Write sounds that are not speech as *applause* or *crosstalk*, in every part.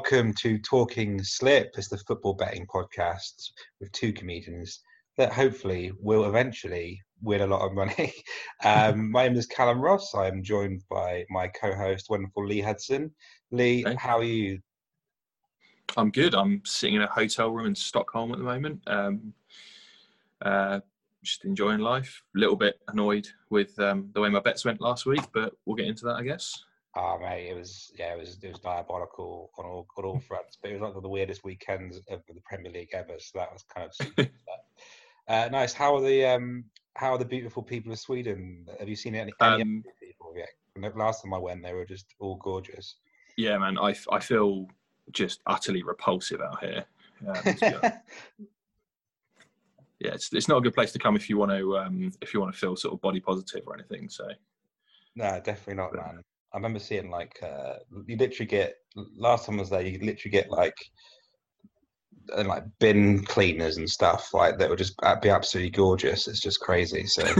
welcome to Talking Slip. It's the football betting podcast with two comedians that hopefully will eventually win a lot of money. *laughs* Um, my name is Callum Ross. I am joined by my co-host, wonderful Lee Hudson. Lee, Hey. how are you? I'm good. I'm sitting in a hotel room in Stockholm at the moment. Um, uh, just enjoying life. A little bit annoyed with um, the way my bets went last week, but we'll get into that, I guess. Oh mate, it was yeah, it was it was diabolical on all on all fronts. But it was like one of the weirdest weekends of the Premier League ever. So that was kind of *laughs* uh, nice. How are the um how are the beautiful people of Sweden? Have you seen any, any Um, people yet? The Last time I went, they were just all gorgeous. yeah, man, I, f- I feel just utterly repulsive out here. Um, to be honest. *laughs* yeah, it's, it's not a good place to come if you want to um, if you want to feel sort of body positive or anything. So No, definitely not, man. I remember seeing like uh, you literally get last time I was there, you literally get like and like bin cleaners and stuff like that would just be absolutely gorgeous. It's just crazy. So *laughs*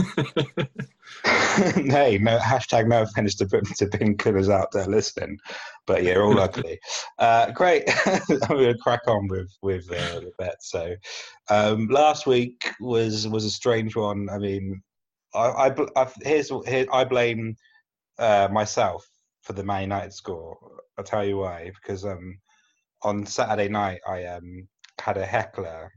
*laughs* hey, no hashtag no offense to bin- to bin cleaners out there listening, but yeah, all *laughs* ugly. Uh, great. I'm gonna crack on with with uh, the bet. So um, last week was was a strange one. I mean, I, I, I here's here I blame uh, myself for the Man United score. I'll tell you why. Because um, on Saturday night, I um, had a heckler.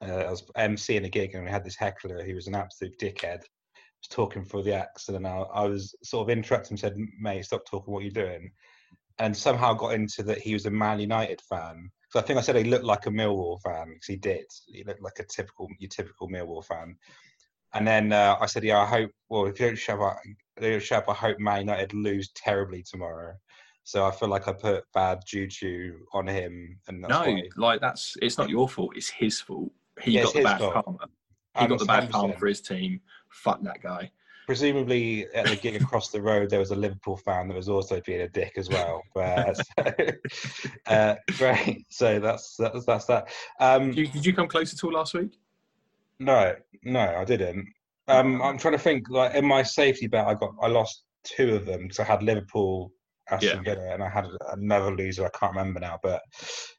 Uh, I was emceeing a gig, and we had this heckler who was an absolute dickhead. He was talking for the accent, and I, I was sort of interrupted and said, "Mate, stop talking. What are you doing?" And somehow got into that he was a Man United fan. So I think I said he looked like a Millwall fan because he did. He looked like a typical, your typical Millwall fan. And then uh, I said, "Yeah, I hope. Well, if you don't shove up, up. I hope Man United lose terribly tomorrow." So I feel like I put bad juju on him, and that's no, why. like that's it's not your fault. It's his fault. He Yeah, got the bad fault. karma. He got the bad karma for his team. Fuck that guy. Presumably, at the gig across the road, there was a Liverpool fan that was also being a dick as well. *laughs* But, so, uh, great. So that's that's that's that. Um, Did you, did you come close at all last week? No, no, I didn't. Um, I'm trying to think. Like in my safety bet, I got I lost two of them because I had Liverpool, Aston Villa, and I had another loser. I can't remember now, but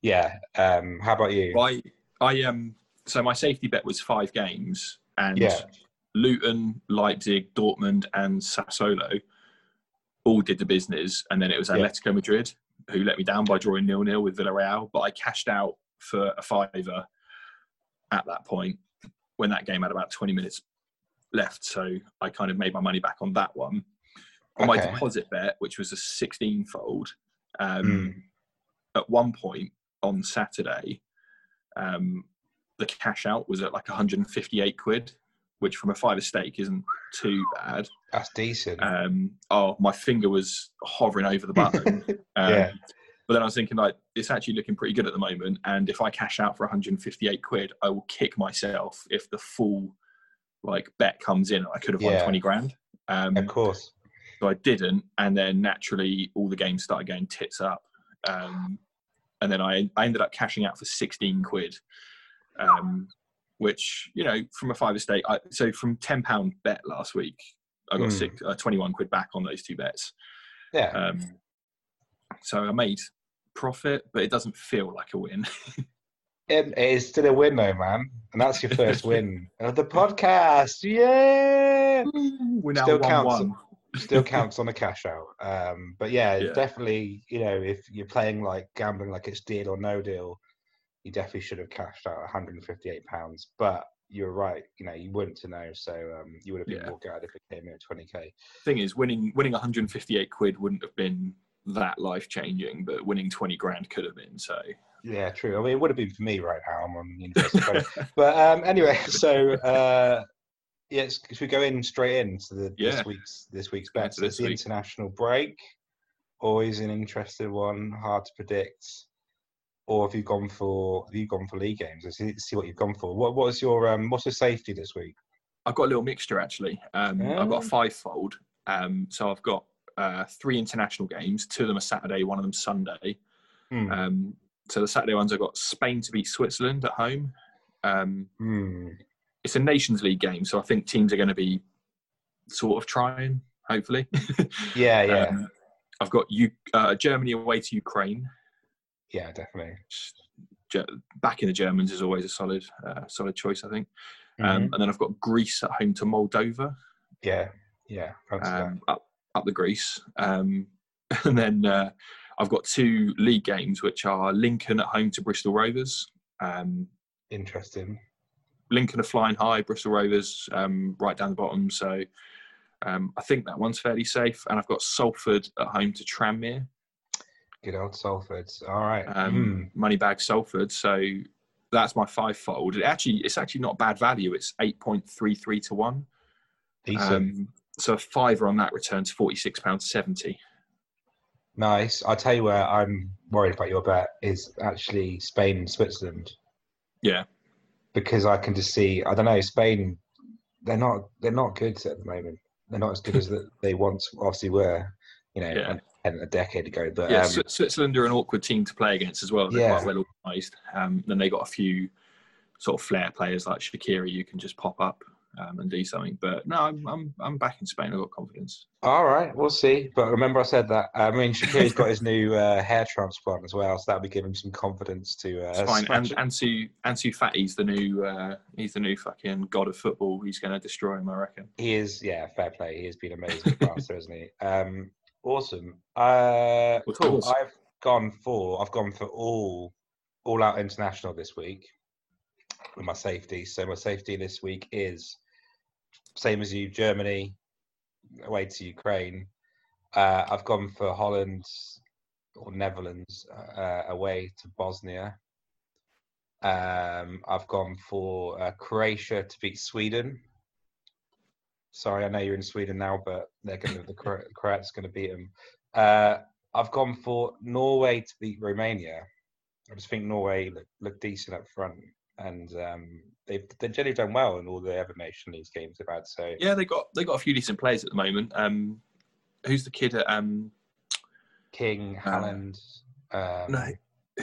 yeah. Um, how about you? I I um so my safety bet was five games and Yeah. Luton, Leipzig, Dortmund, and Sassuolo all did the business, and then it was Yeah. Atletico Madrid who let me down by drawing nil nil with Villarreal. But I cashed out for a fiver at that point when that game had about twenty minutes left, so I kind of made my money back on that one. On my deposit bet, which was a sixteen fold, um, Mm. at one point on Saturday, um, the cash out was at like 158 quid, which from a fiver stake isn't too bad. That's decent. Um, oh, my finger was hovering over the button. *laughs* Um, Yeah. But then I was thinking, like, it's actually looking pretty good at the moment. And if I cash out for 158 quid, I will kick myself if the full like bet comes in. I could have won Yeah. 20 grand. Um, of course. so I didn't, and then naturally all the games started going tits up, um, and then I, I ended up cashing out for sixteen quid, um, which you know from a five estate, I, so from ten pound bet last week, I got Hmm. six, uh, twenty one quid back on those two bets. Yeah. Um, so I made profit, but it doesn't feel like a win. *laughs* It, it is still a win, though, man. And that's your first *laughs* win of the podcast. Yeah. We're now Still one counts. one. Still counts on the cash out. Um, but yeah, Yeah. definitely, you know, if you're playing like gambling like it's deal or no deal, you definitely should have cashed out 158 pounds. But you're right, you know, you wouldn't to know, so um, you would have been Yeah. more glad if it came in at 20k. Thing is, winning winning 158 quid wouldn't have been that life changing, but winning 20 grand could have been. So Yeah, true. I mean, it would have been for me right now. I'm on university but um, anyway, *laughs* so uh, yes, if we go in straight into the Yeah. this week's this week's bets, it's this the week. international break. Always an interesting one, hard to predict. Or have you gone for have you gone for league games? Let's see, see what you've gone for. What what's your um what's your safety this week? I've got a little mixture actually. Um, I've got a five-fold. Um, so I've got uh, three international games. Two of them are Saturday, one of them Sunday. Hmm. Um, so the Saturday ones I've got Spain to beat Switzerland at home. Um, Hmm. it's a Nations League game, so I think teams are going to be sort of trying, hopefully. *laughs* Yeah, yeah. Um, I've got U- uh, Germany away to Ukraine. Yeah, definitely. Back in the Germans is always a solid, uh, solid choice, I think. Um, Mhm. and then I've got Greece at home to Moldova, Yeah, yeah. um, up the Greece. Um, *laughs* and then uh, I've got two league games, which are Lincoln at home to Bristol Rovers. Um, Interesting. Lincoln are flying high, Bristol Rovers um, right down the bottom. So um, I think that one's fairly safe. And I've got Salford at home to Tranmere, Good old Salford. All right. um, Moneybag Salford. So that's my five fold. It actually, it's actually not bad value. It's eight point three three to one. Decent. Um, so a fiver on that returns forty six pounds seventy. nice. I'll tell you where I'm worried about your bet is actually Spain and Switzerland Yeah, because I can just see. I don't know Spain. They're not. They're not good at the moment. They're not as good as *laughs* that they once obviously were. You know, Yeah. a, a decade ago. But yeah. um, Switzerland are an awkward team to play against as well. They're Yeah. quite well organised. Um, then they got a few sort of flair players like Shaqiri. You can just pop up um, and do something. But no, I'm I'm I'm back in Spain. I've got confidence. All right, we'll see. But remember, I said that. I mean, Shaqiri's got his new uh, hair transplant as well, so that'll be giving him some confidence to. Uh, It's fine. And. Ansu Ansu Fati's the new uh, he's the new fucking god of football. He's going to destroy him, I reckon. He is, yeah, fair play. He has been amazing Barca, hasn't he? Um, awesome. Uh, What's cool. yours? I've gone for I've gone for all all out international this week with my safety. So my safety this week is same as you, Germany away to Ukraine. Uh, I've gone for Holland or Netherlands uh, away to Bosnia. Um, I've gone for uh, Croatia to beat Sweden. Sorry, I know you're in Sweden now, but they're going to the Cro- *laughs* Croats going to beat them. Uh, I've gone for Norway to beat Romania. I just think Norway look, look decent up front, and um, they've they've generally done well in all the other Nation League games they've had. So Yeah, they got they got a few decent players at the moment. Um, who's the kid at um King, Uh, um, no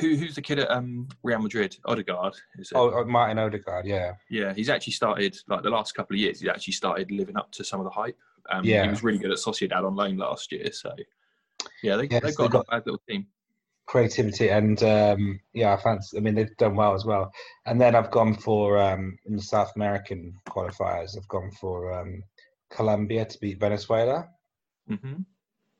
who who's the kid at um Real Madrid? Odegaard is it? oh, oh, Martin Odegaard, yeah, Yeah, he's actually started like the last couple of years. He's actually started living up to some of the hype. Um, Yeah. he was really good at Sociedad on loan last year. So yeah, they, Yes, they've got they a bad little team. Creativity, and um, yeah, I fancy. I mean, they've done well as well. And then I've gone for um, in the South American qualifiers. I've gone for um, Colombia to beat Venezuela. hmm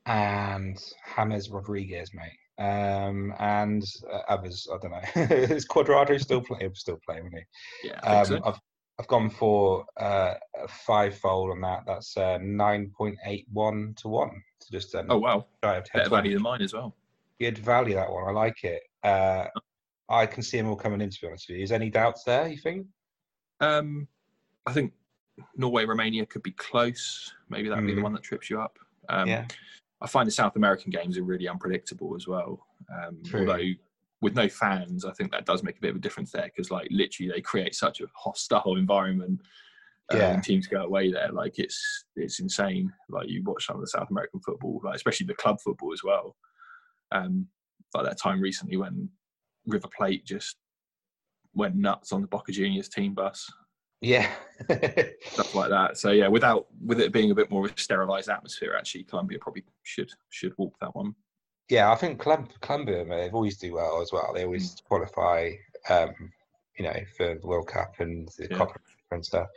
and James Rodriguez, mate. Um, and uh, others, I don't know. *laughs* Is Cuadrado still playing? Still playing, isn't Yeah, he? Um, so. I've I've gone for uh, a five fold on that. That's uh, nine point eight one to one. So just um, Oh wow, shy of 10 better value than mine as well. Good value that one. I like it. Uh, I can see them all coming in. To be honest with you, is any doubts there? You think? Um, I think Norway Romania could be close. Maybe that'd be the Mhm. one that trips you up. Um, Yeah. I find the South American games are really unpredictable as well. Um, although with no fans, I think that does make a bit of a difference there because like literally they create such a hostile environment. Um, Yeah. teams go away there like it's it's insane. Like you watch some of the South American football, like especially the club football as well. Um, like that time recently when River Plate just went nuts on the Boca Juniors team bus Yeah. stuff like that. So yeah, without with it being a bit more of a sterilized atmosphere, actually, Colombia probably should should walk that one. Yeah, I think Colombia, they've always do well as well. They always qualify, um, you know, for the World Cup and the Yeah. Copa and stuff.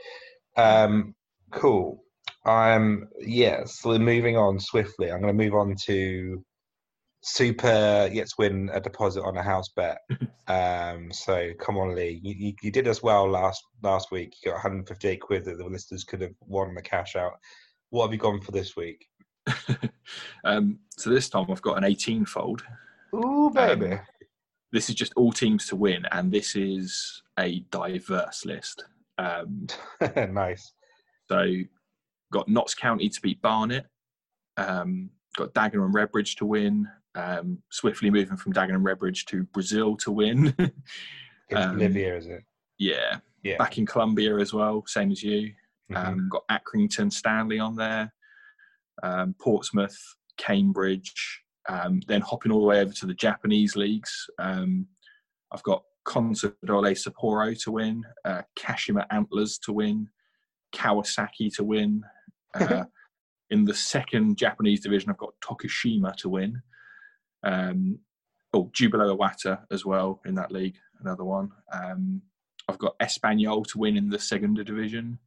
Um, cool. Um, yeah, so moving on swiftly, I'm going to move on to Super Yet win a deposit on a house bet. *laughs* um, so come on, Lee, you, you, you did as well last last week. You got 158 quid that the listeners could have won the cash out. What have you gone for this week? *laughs* um, so this time I've got an 18 fold. Ooh, baby. Um, This is just all teams to win, and this is a diverse list. Um, *laughs* nice. so got Notts County to beat Barnet. Um, got Dagenham and Redbridge to win. Um, swiftly moving from Dagenham Redbridge to Brazil to win. *laughs* Um, Bolivia, is it? yeah, Yeah. back in Colombia as well, same as you. Mhm. Um, got Accrington, Stanley on there, um, Portsmouth, Cambridge. Um, then hopping all the way over to the Japanese leagues, um, I've got Consadole Sapporo to win, uh, Kashima Antlers to win, Kawasaki to win. *laughs* Uh, in the second Japanese division, I've got Tokushima to win. Um, oh, Jubilo Iwata as well in that league, another one. Um, I've got Espanyol to win in the Segunda division.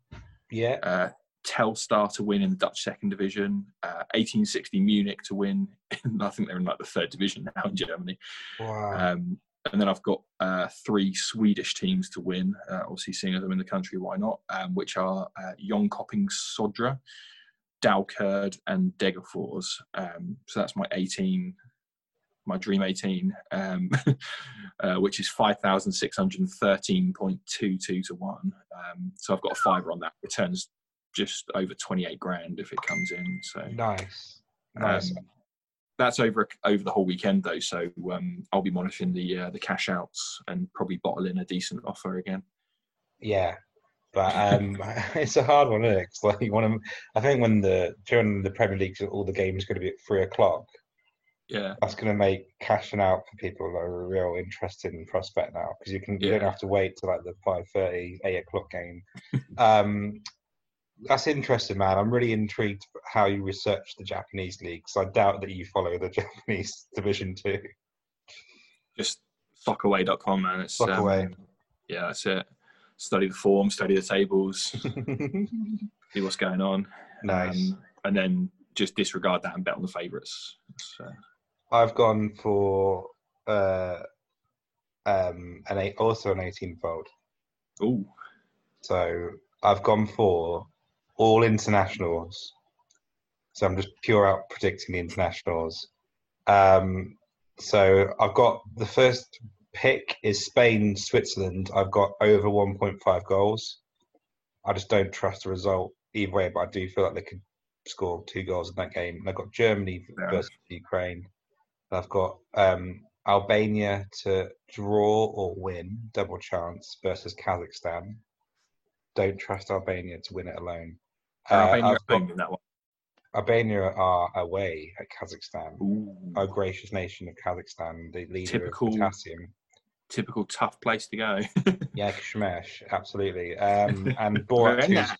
Yeah. Uh, Telstar to win in the Dutch second division. Uh, 1860 Munich to win. In, *laughs* I think they're in like the third division now in Germany. Wow. Um, and then I've got uh, three Swedish teams to win. Uh, obviously, seeing them in the country, why not? Um, which are uh, Jönköping Södra, Dalkurd, and Degerfors. Um, so that's my 18, my dream 18, um, *laughs* uh, which is 5,613.22 to one. Um, so I've got a fiver on that. Returns just over 28 grand if it comes in. So nice. Nice. um, that's over over the whole weekend though, so um, I'll be monitoring the uh, the cash outs and probably bottle in a decent offer again. Yeah, but um, *laughs* it's a hard one, isn't it? 'Cause, like you want to. I think when the during the Premier League, all the games going to be at three o'clock. Yeah, That's going to make cashing out for people that are a real interesting prospect now because you can you don't have to wait till like the 5.30, 8 o'clock game. *laughs* um, that's interesting, man. I'm really intrigued how you research the Japanese league because I doubt that you follow the *laughs* Japanese division too. just soccerway.com man. It's Soccerway. Um, yeah, that's it. Study the form, study the tables, *laughs* see what's going on, nice. um, and then just disregard that and bet on the favourites. So, I've gone for uh, um, an eight, also an 18 fold. ooh, So I've gone for all internationals. So I'm just pure out predicting the internationals. Um, so I've got the first pick is Spain, Switzerland. I've got over 1.5 goals. I just don't trust the result either way, but I do feel like they could score two goals in that game. And I've got Germany Fair versus Ukraine. I've got um, Albania to draw or win, double chance, versus Kazakhstan. Don't trust Albania to win it alone. Uh, Albania I've got- that one. Albania are away at Kazakhstan. Ooh, Our gracious nation of Kazakhstan, the leader Typical. of potassium. typical tough place to go. *laughs* Yeah, Kashmesh, absolutely. Um, and *laughs* Borat 2, nice.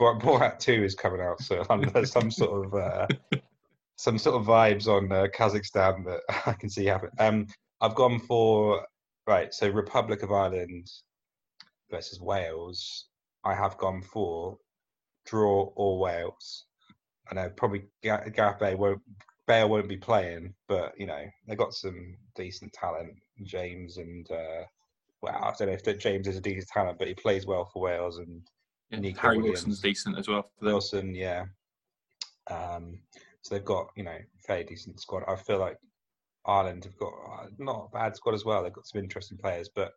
Borat 2 is coming out, so there's some sort of uh, *laughs* some sort of vibes on uh, Kazakhstan that *laughs* I can see happen. Um, I've gone for right. So Republic of Ireland versus Wales. I have gone for draw or Wales. I know probably Ga- Gareth Bale won't Bale won't be playing, but you know they got some decent talent. James and uh, well, I don't know if that James is a decent talent, but he plays well for Wales and Yeah, Harry Williams. Wilson's decent as well. For them. Wilson, yeah. Um, so they've got you know fairly decent squad. I feel like Ireland have got uh, not a bad squad as well. They've got some interesting players, but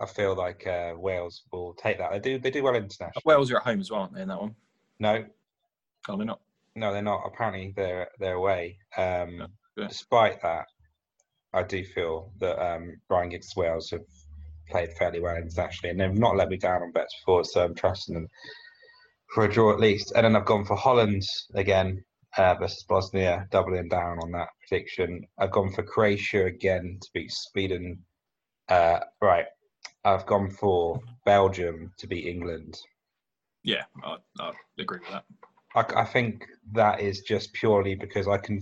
I feel like uh, Wales will take that. They do they do well internationally. Wales are at home as well, aren't they, in that one? no, Oh, they're not. no, they're not. Apparently, they're they're away. Um, Oh, good. despite that, I do feel that um, Ryan Giggs Wales have played fairly well internationally, and they've not let me down on bets before, so I'm trusting them for a draw at least. And then I've gone for Holland again uh, versus Bosnia, doubling down on that prediction. I've gone for Croatia again to beat Sweden. Uh, right, I've gone for Belgium to beat England. Yeah, I, I agree with that. I, I think that is just purely because I can,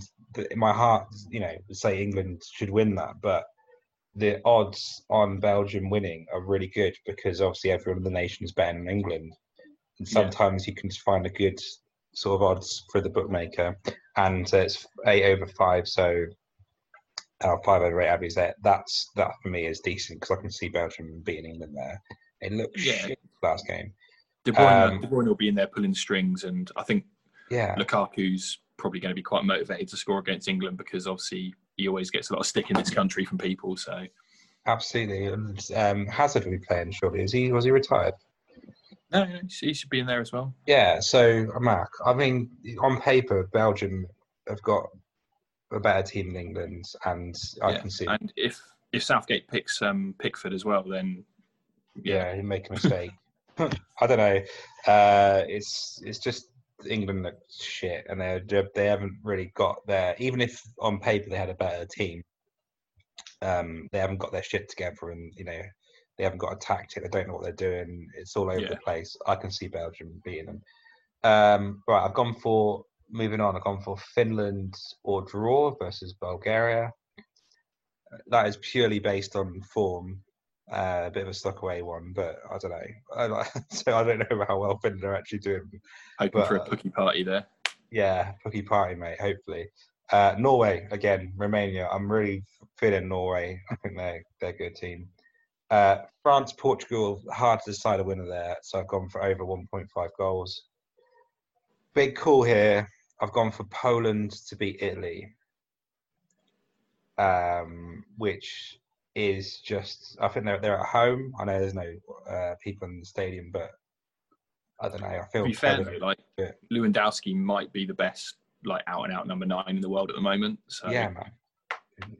in my heart, you know, say England should win that, but the odds on Belgium winning are really good because obviously everyone in the nation is betting on England, and Yeah. sometimes you can find a good sort of odds for the bookmaker, and uh, it's eight over five, so uh, five over eight averages there. That's that for me is decent because I can see Belgium beating England there. It looks Yeah. shit last game. De Bruyne, Um, De Bruyne will be in there pulling strings, and I think Yeah, Lukaku's probably going to be quite motivated to score against England because obviously he always gets a lot of stick in this country from people. So Absolutely. And um, Hazard will be playing shortly. Is he? Was he retired? No, no, he should be in there as well. Yeah. So Mark, I mean, on paper, Belgium have got a better team than England, and I Yeah, can see. And if if Southgate picks um, Pickford as well, then Yeah, he make a mistake. *laughs* I don't know. Uh, it's it's just England look shit, and they they haven't really got their. Even if on paper they had a better team, um, they haven't got their shit together, and you know they haven't got a tactic. They don't know what they're doing. It's all over Yeah. the place. I can see Belgium beating them. Um, right, I've gone for moving on. I've gone for Finland or draw versus Bulgaria. that is purely based on form. Uh, a bit of a stuck away one, but I don't know. *laughs* I, so I don't know how well Finland are actually doing. Hoping But, for a Pukki party there. Yeah, Pukki party, mate. Hopefully, uh, Norway again. Romania. I'm really feeling Norway. I think they're they're a good team. Uh, France, Portugal. Hard to decide a winner there, so I've gone for over 1.5 goals. Big call here. I've gone for Poland to beat Italy, um, which is just. I think they're they're at home. I know there's no uh, people in the stadium, but I don't know. I feel To be fair, though, like Yeah. Lewandowski might be the best, like out and out number nine in the world at the moment. So yeah, man.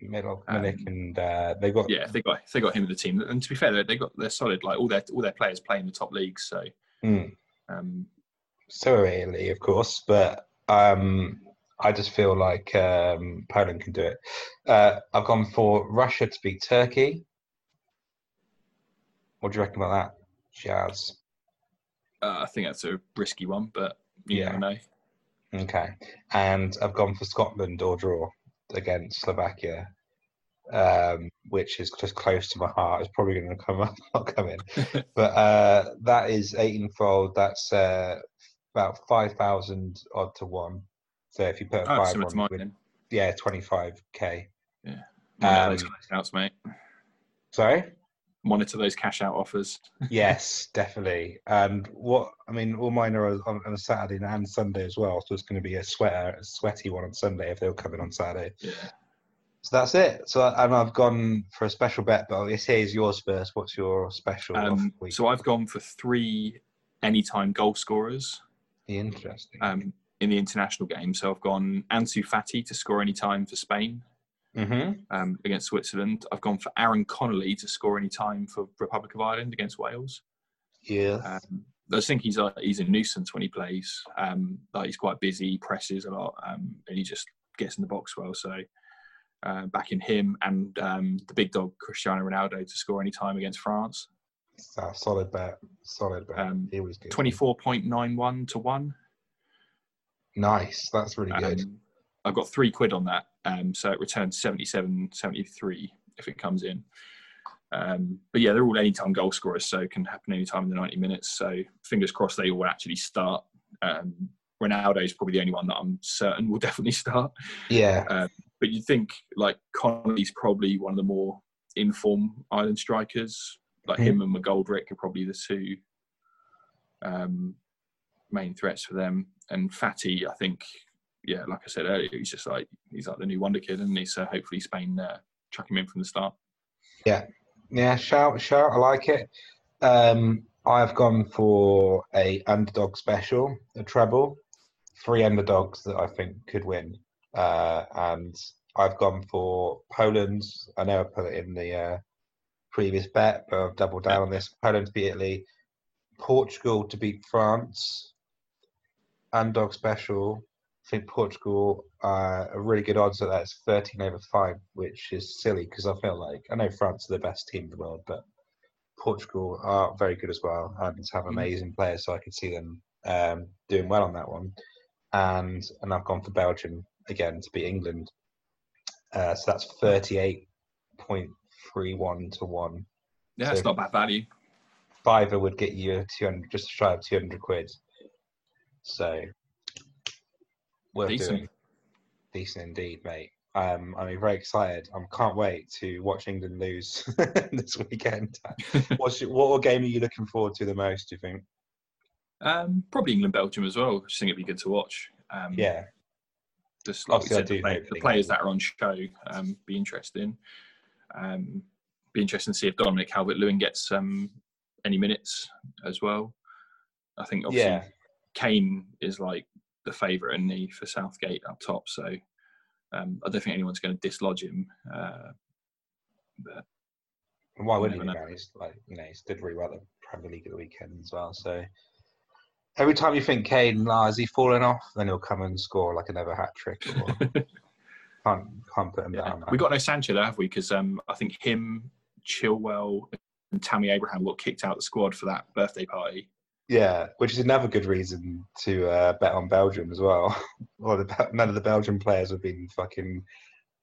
Middle, Um, and uh, they've got yeah, they got they got him in the team, and to be fair, they they got they're solid. Like all their all their players play in the top leagues. So Mm. um, so Italy, of course, but um, I just feel like um, Poland can do it. Uh, I've gone for Russia to beat Turkey. What do you reckon about that, Jazz? uh, I think that's a risky one, but you Yeah. never know. Okay, and I've gone for Scotland or draw against Slovakia, um, which is just close to my heart. It's probably going to come up, *laughs* not come in, *laughs* but uh, that is 18 fold. That's uh, about 5,000 odd to one. So if you put a Oh, five on, with- yeah, 25k. Monitor Um, those cash outs, mate. Sorry. Monitor those cash out offers. *laughs* yes, definitely. And what I mean, all mine are on, on a Saturday and Sunday as well. So it's going to be a sweater, a sweaty one on Sunday if they'll come in on Saturday. Yeah. So that's it. So and I've gone for a special bet, but this here's yours first. What's your special Um, so I've gone for three anytime goal scorers Interesting. um, in the international game. So I've gone Ansu Fati to score anytime for Spain mm-hmm. um, against Switzerland. I've gone for Aaron Connolly to score any time for Republic of Ireland against Wales. Yeah. Um, I think he's a, he's a nuisance when he plays. Um, like he's quite busy, he presses a lot, um, and he just gets in the box well. So uh, backing him and um, the big dog Cristiano Ronaldo to score any time against France. So, solid bet. Solid bet. Um, he was good. Twenty four point nine one to one. Nice. That's really good. Um, I've got three quid on that, um, so it returns 77, 73 if it comes in. Um, but yeah, they're all anytime goal scorers, so it can happen anytime in the 90 minutes. So fingers crossed they all actually start. Um, Ronaldo is probably the only one that I'm certain will *laughs* definitely start. yeah. Uh, but you think like Connolly's probably one of the more informed Ireland strikers. Like Mhm. him and McGoldrick are probably the two um, main threats for them. And Fati, I think, yeah, like I said earlier, he's just like he's like the new wonder kid, and he's so hopefully Spain uh, chuck him in from the start. Yeah, yeah, shout, shout. I like it. Um, I've gone for a underdog special, a treble, three underdogs that I think could win, uh, and I've gone for Poland. I know I put it in the uh, previous bet, but I've doubled down on this. Poland to beat Italy, Portugal to beat France, underdog special. I think Portugal uh, are really good odds at that. It's 13 over 5, which is silly because I feel like I know France are the best team in the world, but Portugal are very good as well and have Mhm. amazing players, so I could see them um, doing well on that one. And and I've gone for Belgium again to beat England. Uh, so that's 38.31 to 1. Yeah, So- it's not bad value. Fiver would get you 200, just a shy of 200 quid. So, worth Decent. doing. Decent indeed, mate. Um, I'm very excited. I can't wait to watch England lose *laughs* this weekend. *laughs* What's what game are you looking forward to the most? Do you think? Um, probably England Belgium as well. I just think it'd be good to watch. Um, Yeah, just like I said, the, play, the players that are on show um, be interesting. Um, be interesting to see if Dominic Calvert Lewin gets um, any minutes as well. I think obviously yeah, Kane is like the favourite in the for Southgate up top, so um, I don't think anyone's going to dislodge him. Uh, but and why wouldn't he? know. He's like, you know, he's did really well at the Premier League at the weekend as well. So every time you think Kane, nah, is he falling off? Then he'll come and score like another hat trick. Or *laughs* can't can't put him yeah. down. man. we got no Sancho though, have we? Because um, I think him, Chilwell, and Tammy Abraham got kicked out of the squad for that birthday party. Yeah, which is another good reason to uh, bet on Belgium as well. *laughs* well, the, none of the Belgian players have been fucking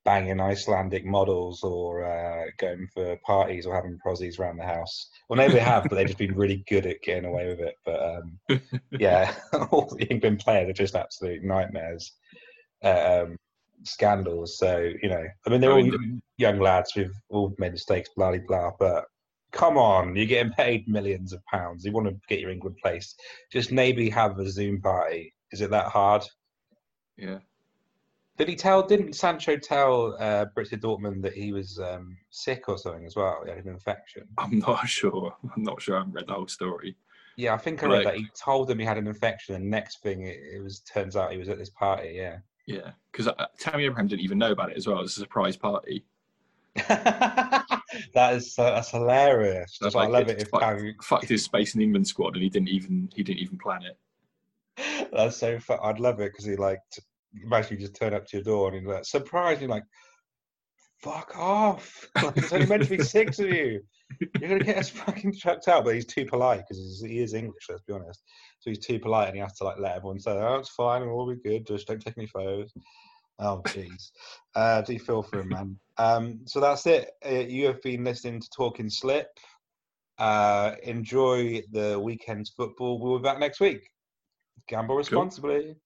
banging Icelandic models or uh, going for parties or having prozzies around the house. Well, maybe they have, but they've just been really good at getting away with it. But um, *laughs* yeah, *laughs* all the England players are just absolute nightmares, um, scandals. So you know, I mean, they're all young lads who've all made mistakes, blah blah blah. But come on, you're getting paid millions of pounds. You want to get your England place? Just maybe have a Zoom party. Is it that hard? Yeah. Did he tell? Didn't Sancho tell uh, Borussia Dortmund that he was um, sick or something as well? He had an infection. I'm not *laughs* sure. I'm not sure. I haven't read the whole story. Yeah, I think I read like, that he told them he had an infection, and next thing it, it was turns out he was at this party. Yeah. Yeah, because uh, Tammy Abraham didn't even know about it as well. It was a surprise party. *laughs* that is uh, that's hilarious. That's like, I love it. If Tammy... fucked his space in the England squad, and he didn't even he didn't even plan it. *laughs* That's so fun. I'd love it because he like imagine you just turn up to your door and you're like, surprise, you're like, fuck off. Like, it's only meant to be *laughs* six of you. You're going to get us fucking chucked out. But he's too polite because he is English, let's be honest. So he's too polite and he has to like let everyone say, oh, it's fine, it'll all be good. Just don't take any photos. Oh, jeez. Uh, do you feel for him, man? Um, so that's it. Uh, you have been listening to Talking Slip. Uh, enjoy the weekend's football. We'll be back next week. Gamble responsibly. Cool.